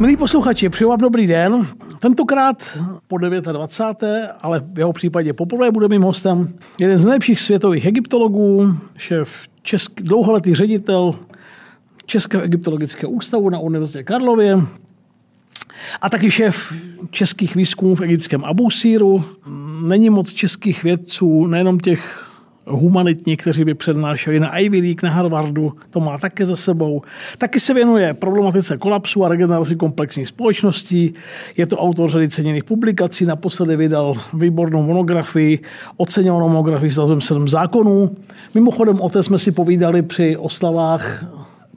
Milí posluchači, přeju vám dobrý den. Tentokrát po 29. ale v jeho případě poprvé bude mým hostem jeden z nejlepších světových egyptologů, šéf český, dlouholetý ředitel Českého egyptologického ústavu na Univerzitě Karlově a taky šéf českých výzkumů v egyptském Abusíru. Není moc českých vědců, nejenom těch humanitní, kteří by přednášeli na Ivy League, na Harvardu, to má také za sebou. Taky se věnuje problematice kolapsu a regeneraci komplexních společností. Je to autor řady ceněných publikací, naposledy vydal výbornou monografii, oceněnou monografii s názvem Sedm zákonů. Mimochodem o té jsme si povídali při oslavách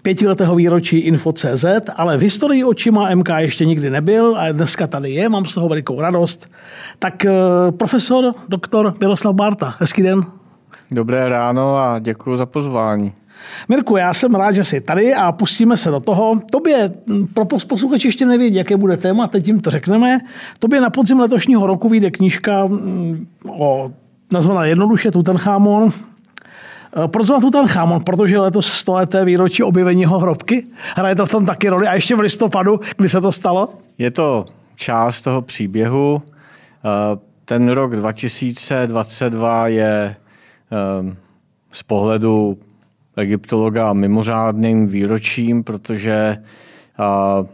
pětiletého výročí Info.cz, ale v historii očima MK ještě nikdy nebyl a dneska tady je, mám z toho velikou radost. Tak eh, profesor, doktor Miroslav Barta, hezký den. Dobré ráno a děkuji za pozvání. Mirku, já jsem rád, že jsi tady a pustíme se do toho. Tobě, pro posluchači ještě nevědí, jaké bude téma, teď jim to řekneme. Tobě na podzim letošního roku vyjde knížka o, nazvaná jednoduše Tutanchamon. E, proč zvat Tutanchamon? Protože letos stoleté výročí objevení jeho hrobky. Hraje to v tom taky roli a ještě v listopadu, kdy se to stalo? Je to část toho příběhu. E, ten rok 2022 je z pohledu egyptologa mimořádným výročím, protože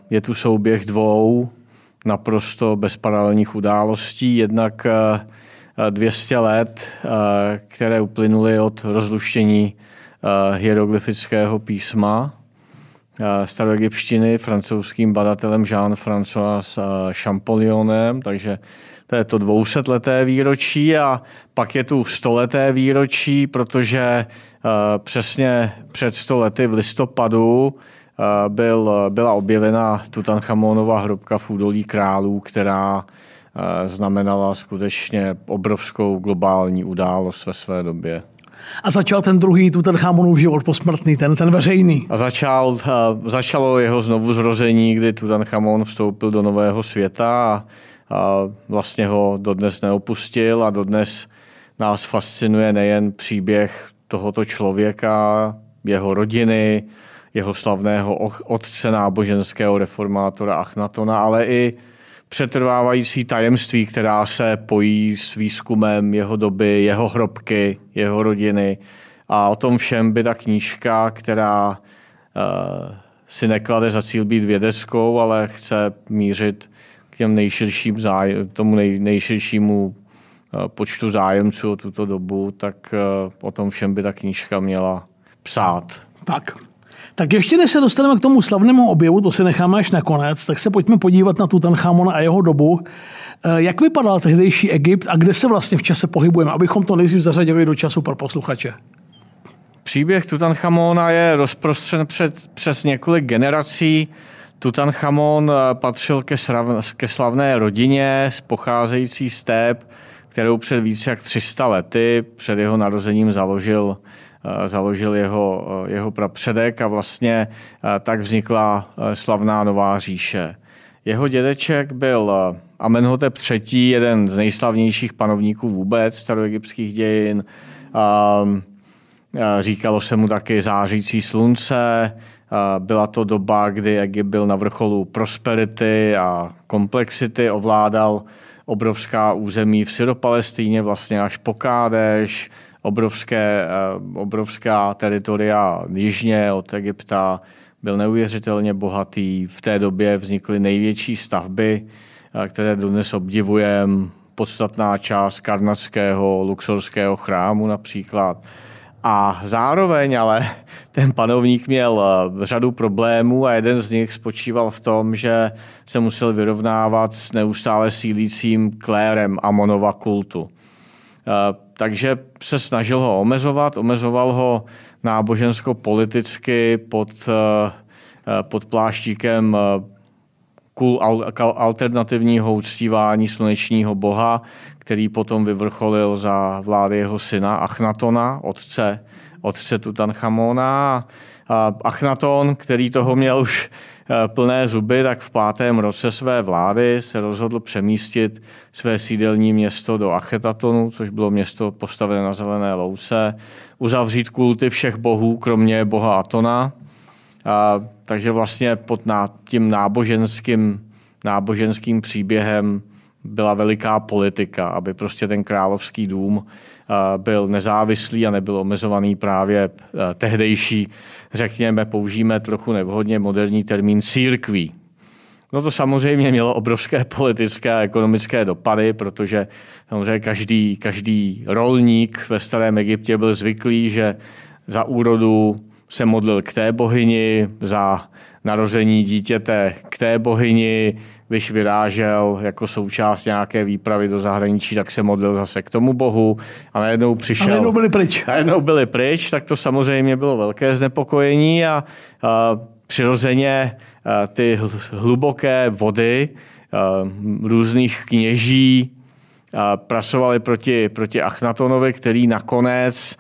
je tu souběh dvou naprosto bezparalelních událostí. Jednak 200 let, které uplynuly od rozluštění hieroglyfického písma staroegyptštiny francouzským badatelem Jean-François Champollionem, takže to je to dvousetleté výročí a pak je tu stoleté výročí, protože eh, přesně před sto lety v listopadu eh, byl, byla objevena Tutanchamonova hrobka v údolí králů, která eh, znamenala skutečně obrovskou globální událost ve své době. A začal ten druhý Tutanchamonův život posmrtný, ten, ten veřejný. A začal, začalo jeho znovu zrození, kdy Tutanchamon vstoupil do nového světa a a vlastně ho dodnes neopustil a dodnes nás fascinuje nejen příběh tohoto člověka, jeho rodiny, jeho slavného otce náboženského reformátora Achnatona, ale i přetrvávající tajemství, která se pojí s výzkumem jeho doby, jeho hrobky, jeho rodiny. A o tom všem by ta knížka, která uh, si neklade za cíl být vědeckou, ale chce mířit těm nejširším zájem, tomu nej, nejširšímu eh, počtu zájemců o tuto dobu, tak eh, o tom všem by ta knížka měla psát. Tak. Tak ještě než se dostaneme k tomu slavnému objevu, to si necháme až nakonec, tak se pojďme podívat na Tutanchamona a jeho dobu. Eh, jak vypadal tehdejší Egypt a kde se vlastně v čase pohybujeme, abychom to nejdřív zařadili do času pro posluchače? Příběh Tutanchamona je rozprostřen před, přes několik generací. Tutanchamon eh, patřil ke, srav, ke slavné rodině pocházející z kterou před více jak 300 lety před jeho narozením založil, eh, založil jeho, eh, jeho prapředek a vlastně tak vznikla slavná Nová říše. Jeho dědeček byl Amenhotep III., jeden z nejslavnějších panovníků vůbec staroegyptských dějin. Říkalo se mu taky zářící slunce, byla to doba, kdy Egypt byl na vrcholu prosperity a komplexity, ovládal obrovská území v Syropalestíně, vlastně až po Kádeš, obrovské, eh, obrovská teritoria jižně od Egypta, byl neuvěřitelně bohatý. V té době vznikly největší stavby, eh, které dodnes obdivujeme, podstatná část karnatského luxorského chrámu například. A zároveň ale ten panovník měl eh, řadu problémů a jeden z nich spočíval v tom, že se musel vyrovnávat s neustále sílícím klérem Amonova kultu. Eh, takže se snažil ho omezovat, omezoval ho nábožensko-politicky pod, eh, pod pláštíkem alternativního uctívání slunečního boha, který potom vyvrcholil za vlády jeho syna Achnatona, otce, otce Tutanchamona. Achnaton, který toho měl už eh, plné zuby, tak v pátém roce své vlády se rozhodl přemístit své sídelní město do Achetatonu, což bylo město postavené na zelené louce, uzavřít kulty všech bohů, kromě boha Atona, takže vlastně pod tím náboženským, náboženským příběhem byla veliká politika, aby prostě ten královský dům byl nezávislý a nebyl omezovaný právě tehdejší, řekněme, použijeme trochu nevhodně moderní termín církví. No to samozřejmě mělo obrovské politické a ekonomické dopady, protože samozřejmě každý, každý rolník ve starém Egyptě byl zvyklý, že za úrodu se modlil k té bohyni, za narození dítěte k té bohyni, když vyrážel jako součást nějaké výpravy do zahraničí, tak se modlil zase k tomu bohu a najednou přišel. A najednou byli pryč. Najednou byli pryč, tak to samozřejmě bylo velké znepokojení a, a přirozeně a, ty hluboké vody a, různých kněží a, proti, proti Achnatonovi, který nakonec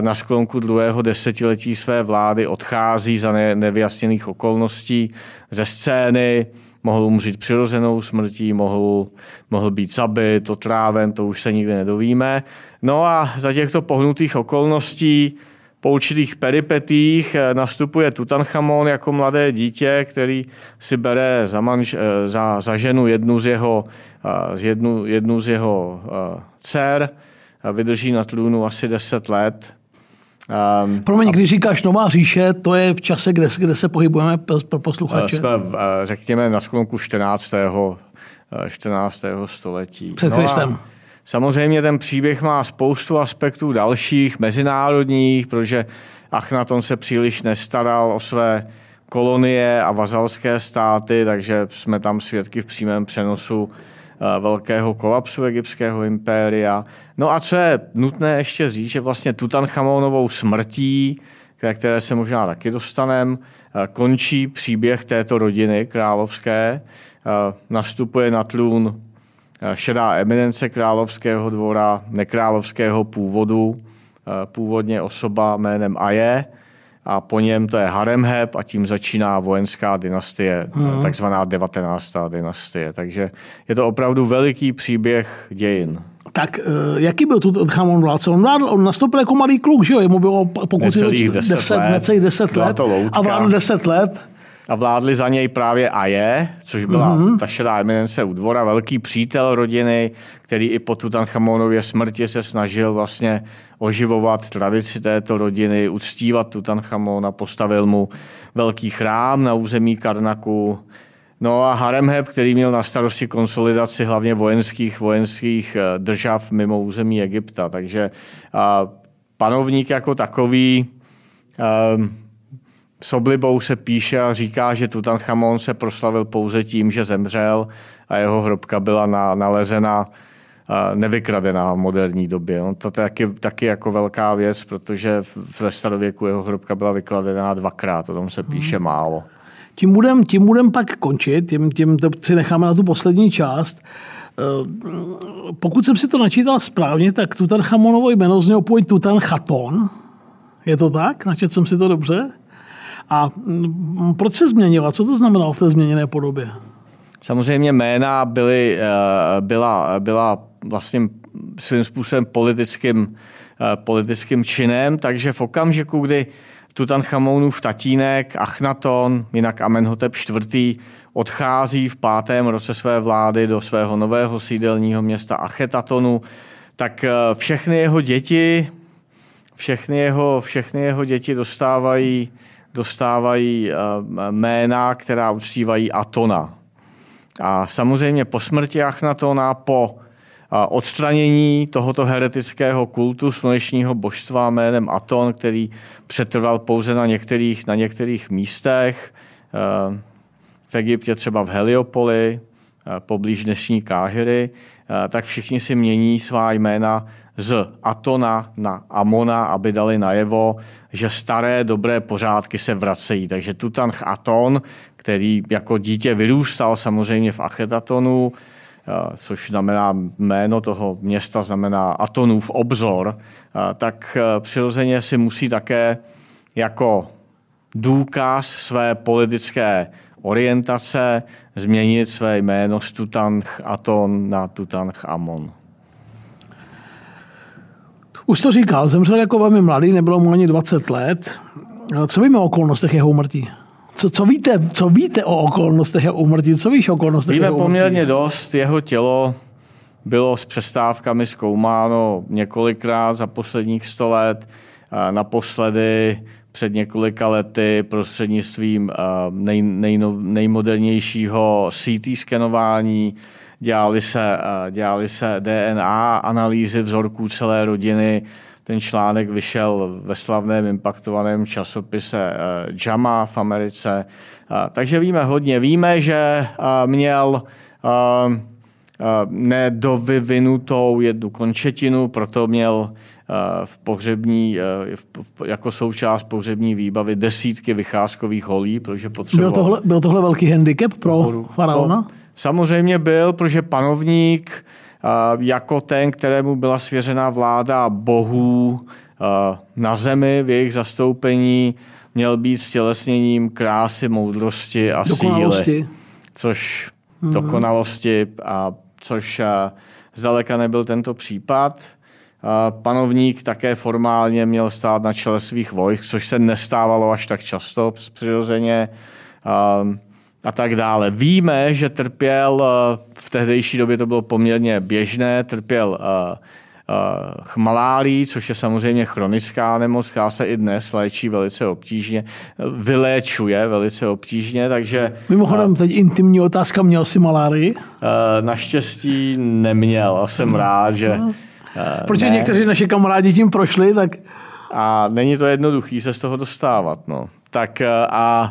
na sklonku druhého desetiletí své vlády odchází za nevyjasněných okolností ze scény, mohl umřít přirozenou smrtí, mohl, mohl být zabit, otráven, to už se nikdy nedovíme. No a za těchto pohnutých okolností po určitých peripetích eh, nastupuje Tutanchamon jako mladé dítě, který si bere za, manž, eh, za, za ženu jednu z jeho, eh, jednu, jednu z jeho dcer, vydrží na trůnu asi 10 let. Um, Promiň, když říkáš Nová říše, to je v čase, kde, kde se pohybujeme pro posluchače? Jsme, řekněme, na sklonku 14. 14. století. Před no Kristem. samozřejmě ten příběh má spoustu aspektů dalších, mezinárodních, protože Achnaton se příliš nestaral o své kolonie a vazalské státy, takže jsme tam svědky v přímém přenosu velkého kolapsu egyptského impéria. No a co je nutné ještě říct, že vlastně Tutanchamonovou smrtí, které se možná taky dostanem, eh, končí příběh této rodiny královské. Eh, nastupuje na trůn šedá eminence královského dvora, nekrálovského původu, původně osoba jménem Aje, a po něm to je Haremheb a tím začíná vojenská dynastie, hmm. takzvaná 19. dynastie. Takže je to opravdu veliký příběh dějin. Tak eh, jaký byl tu Chamon vládce? On, vládl, on nastoupil jako malý kluk, že jo? Jemu bylo pokud necelých 10, 10 let. Necelých 10 let. A vládl 10 let a vládli za něj právě Aje, což byla mm-hmm. ta šedá eminence u dvora, velký přítel rodiny, který i po Tutanchamonově smrti se snažil vlastně oživovat tradici této rodiny, uctívat Tutanchamona, postavil mu velký chrám na území Karnaku. No a Haremheb, který měl na starosti konsolidaci hlavně vojenských, vojenských eh, držav mimo území Egypta. Takže panovník jako takový um, s oblibou se píše a říká, že Tutanchamon se proslavil pouze tím, že zemřel a jeho hrobka byla na, nalezena nevykradená v moderní době. No, to je taky, taky jako velká věc, protože ve starověku jeho hrobka byla vykladená dvakrát, o tom se píše hmm. málo. Tím budem, tím budem pak končit, tím, tím to si necháme na tu poslední část. Eh, pokud jsem si to načítal správně, tak Tutanchamonovo jméno z něho pojď Tutanchaton. Je to tak? Načet jsem si to dobře? A mm, proč se změnila? Co to znamenalo v té změněné podobě? Samozřejmě jména byly, eh, byla, byla vlastně svým způsobem politickým, eh, politickým činem, takže v okamžiku, kdy Tutanchamonův tatínek Achnaton, jinak Amenhotep IV. odchází v pátém roce své vlády do svého nového sídelního města Achetatonu, tak eh, všechny jeho děti, všechny jeho, všechny jeho děti dostávají dostávají eh, jména, která uctívají Atona. A samozřejmě po smrti Achnatona, po odstranění tohoto heretického kultu slunečního božstva jménem Aton, který přetrval pouze na některých, na některých místech, eh, v Egyptě třeba v Heliopoli, poblíž dnešní Káhyry, tak všichni si mění svá jména z Atona na Amona, aby dali najevo, že staré dobré pořádky se vracejí. Takže Tutanch Aton, který jako dítě vyrůstal samozřejmě v Achetatonu, eh, což znamená jméno toho města, znamená Atonův obzor, eh, tak eh, přirozeně si musí také jako důkaz své politické orientace změnit své jméno z Tutanch Aton na Tutanch Amon. Už to říkal, zemřel jako velmi mladý, nebylo mu ani 20 let. Co víme o okolnostech jeho umrtí? Co, co, víte, co víte o okolnostech jeho umrtí? Co víš o okolnostech Víme jeho poměrně dost. Jeho tělo bylo s přestávkami zkoumáno několikrát za posledních sto let. Naposledy před několika lety prostřednictvím nej, nej, nejmodernějšího CT skenování dělali se, dělali se DNA analýzy vzorků celé rodiny. Ten článek vyšel ve slavném impaktovaném časopise JAMA v Americe. Takže víme hodně. Víme, že měl nedovyvinutou jednu končetinu, proto měl v pohřební, jako součást pohřební výbavy desítky vycházkových holí, protože potřeboval... Byl tohle, byl tohle velký handicap pro faraona? Samozřejmě byl, protože panovník jako ten, kterému byla svěřena vláda bohů na zemi v jejich zastoupení, měl být stělesněním krásy, moudrosti a síly. Což mm-hmm. dokonalosti, a což zdaleka nebyl tento případ. Panovník také formálně měl stát na čele svých vojsk, což se nestávalo až tak často přirozeně a tak dále. Víme, že trpěl, v tehdejší době to bylo poměrně běžné, trpěl chmalálí, což je samozřejmě chronická nemoc, která se i dnes léčí velice obtížně, vyléčuje velice obtížně, takže... Mimochodem, teď intimní otázka, měl jsi malárii? Naštěstí neměl a jsem rád, že... No. Protože ne. někteří naši kamarádi tím prošli, tak... A není to jednoduchý se z toho dostávat, no. Tak a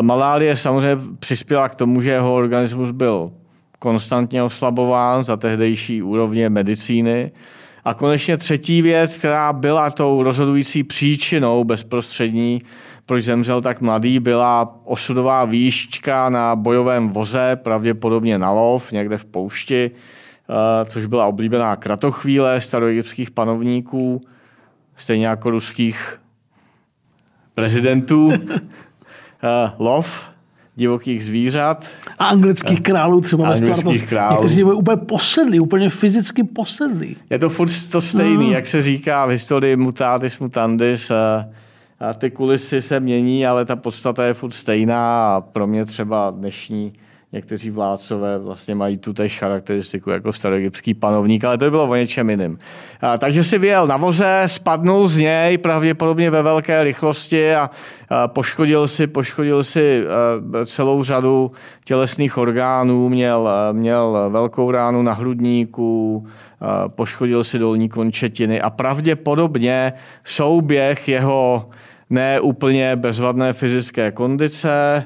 malárie samozřejmě přispěla k tomu, že jeho organismus byl konstantně oslabován za tehdejší úrovně medicíny. A konečně třetí věc, která byla tou rozhodující příčinou bezprostřední, proč zemřel tak mladý, byla osudová výšťka na bojovém voze, pravděpodobně na lov, někde v poušti, eh, což byla oblíbená kratochvíle staroegyptských panovníků, stejně jako ruských prezidentů. Eh, lov divokých zvířat. A anglických králů třeba ve králů. Někteří byli úplně posedlí, úplně fyzicky posedlí. Je to furt to stejný, no. jak se říká v historii mutatis mutandis. A, a ty kulisy se mění, ale ta podstata je furt stejná a pro mě třeba dnešní někteří vládcové vlastně mají tu tež charakteristiku jako staroegyptský panovník, ale to bylo o něčem jiným. A, takže si vyjel na voze, spadnul z něj pravděpodobně ve velké rychlosti a, a poškodil si, poškodil si a, celou řadu tělesných orgánů, měl, a, měl velkou ránu na hrudníku, a, poškodil si dolní končetiny a pravděpodobně souběh jeho ne úplně bezvadné fyzické kondice,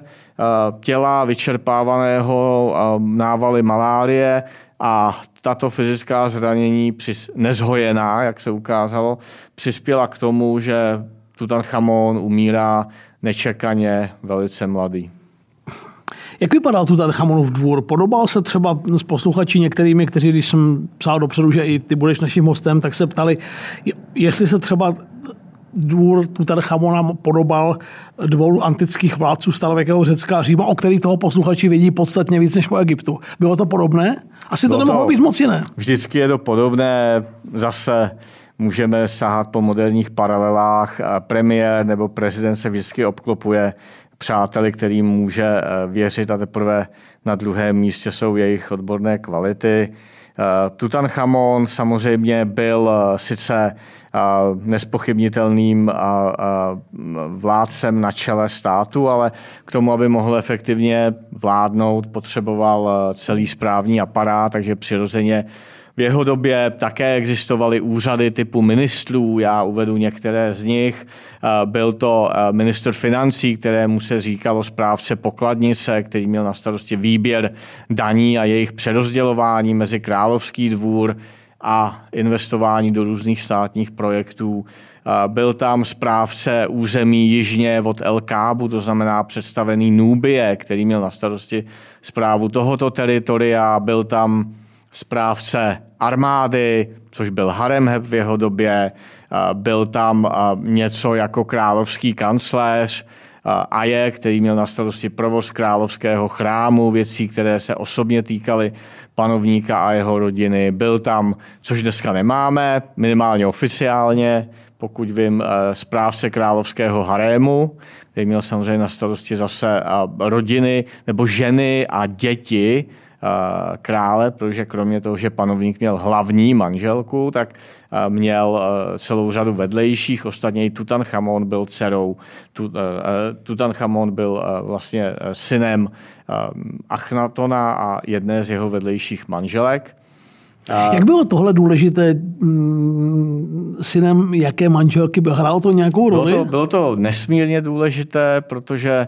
těla vyčerpávaného návaly malárie a tato fyzická zranění, nezhojená, jak se ukázalo, přispěla k tomu, že Tutanchamon umírá nečekaně velice mladý. Jak vypadal Tutanchamonův dvůr? Podobal se třeba s posluchači některými, kteří, když jsem psal dopředu, že i ty budeš naším hostem, tak se ptali, jestli se třeba dvůr Tutanchamona podobal dvou antických vládců starověkého Řecka a Říma, o kterých toho posluchači vidí podstatně víc než po Egyptu. Bylo to podobné? Asi to, to nemohlo být moc jiné. Vždycky je to podobné. Zase můžeme sahat po moderních paralelách. Premiér nebo prezident se vždycky obklopuje přáteli, kterým může eh, věřit a teprve na druhém místě jsou jejich odborné kvality. Eh, Tutanchamon samozřejmě byl eh, sice eh, nespochybnitelným vládcem na čele státu, ale k tomu, aby mohl efektivně vládnout, potřeboval celý správní aparát, takže přirozeně v jeho době také existovaly úřady typu ministrů, já uvedu některé z nich. Byl to minister financí, kterému se říkalo správce pokladnice, který měl na starosti výběr daní a jejich přerozdělování mezi královský dvůr a investování do různých státních projektů. Byl tam správce území jižně od El Kábu, to znamená představený Nubie, který měl na starosti zprávu tohoto teritoria. Byl tam správce armády, což byl Haremheb v jeho době, byl tam něco jako královský kancléř, Aje, který měl na starosti provoz královského chrámu, věcí, které se osobně týkaly panovníka a jeho rodiny. Byl tam, což dneska nemáme, minimálně oficiálně, pokud vím, správce královského harému, který měl samozřejmě na starosti zase rodiny nebo ženy a děti krále, protože kromě toho, že panovník měl hlavní manželku, tak měl celou řadu vedlejších. Ostatně i Tutanchamon byl dcerou. Tutanchamon byl vlastně synem Achnatona a jedné z jeho vedlejších manželek. Jak bylo tohle důležité mm, synem jaké manželky? Hrálo to nějakou roli? Bylo to, bylo to nesmírně důležité, protože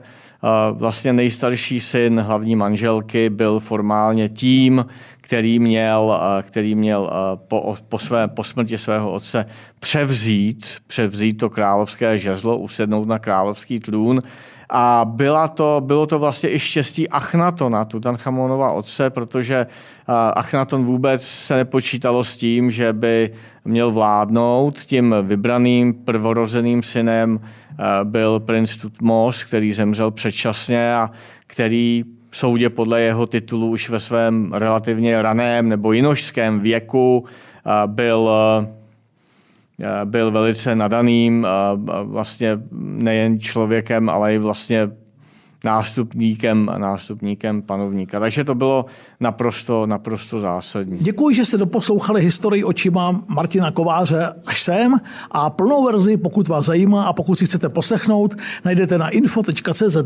vlastně nejstarší syn hlavní manželky byl formálně tím, který měl, který měl po, po, své, po smrti svého otce převzít, převzít to královské žezlo, usednout na královský trůn a byla to, bylo to vlastně i štěstí Achnatona, Tutanchamonova otce, protože Achnaton vůbec se nepočítalo s tím, že by měl vládnout. Tím vybraným prvorozeným synem byl princ Tutmos, který zemřel předčasně a který soudě podle jeho titulu už ve svém relativně raném nebo jinožském věku byl Eh, byl velice nadaným, vlastně nejen člověkem, ale i vlastně nástupníkem, nástupníkem panovníka. Takže to bylo naprosto, naprosto zásadní. Děkuji, že jste doposlouchali historii očima Martina Kováře až sem a plnou verzi, pokud vás zajímá a pokud si chcete poslechnout, najdete na info.cz.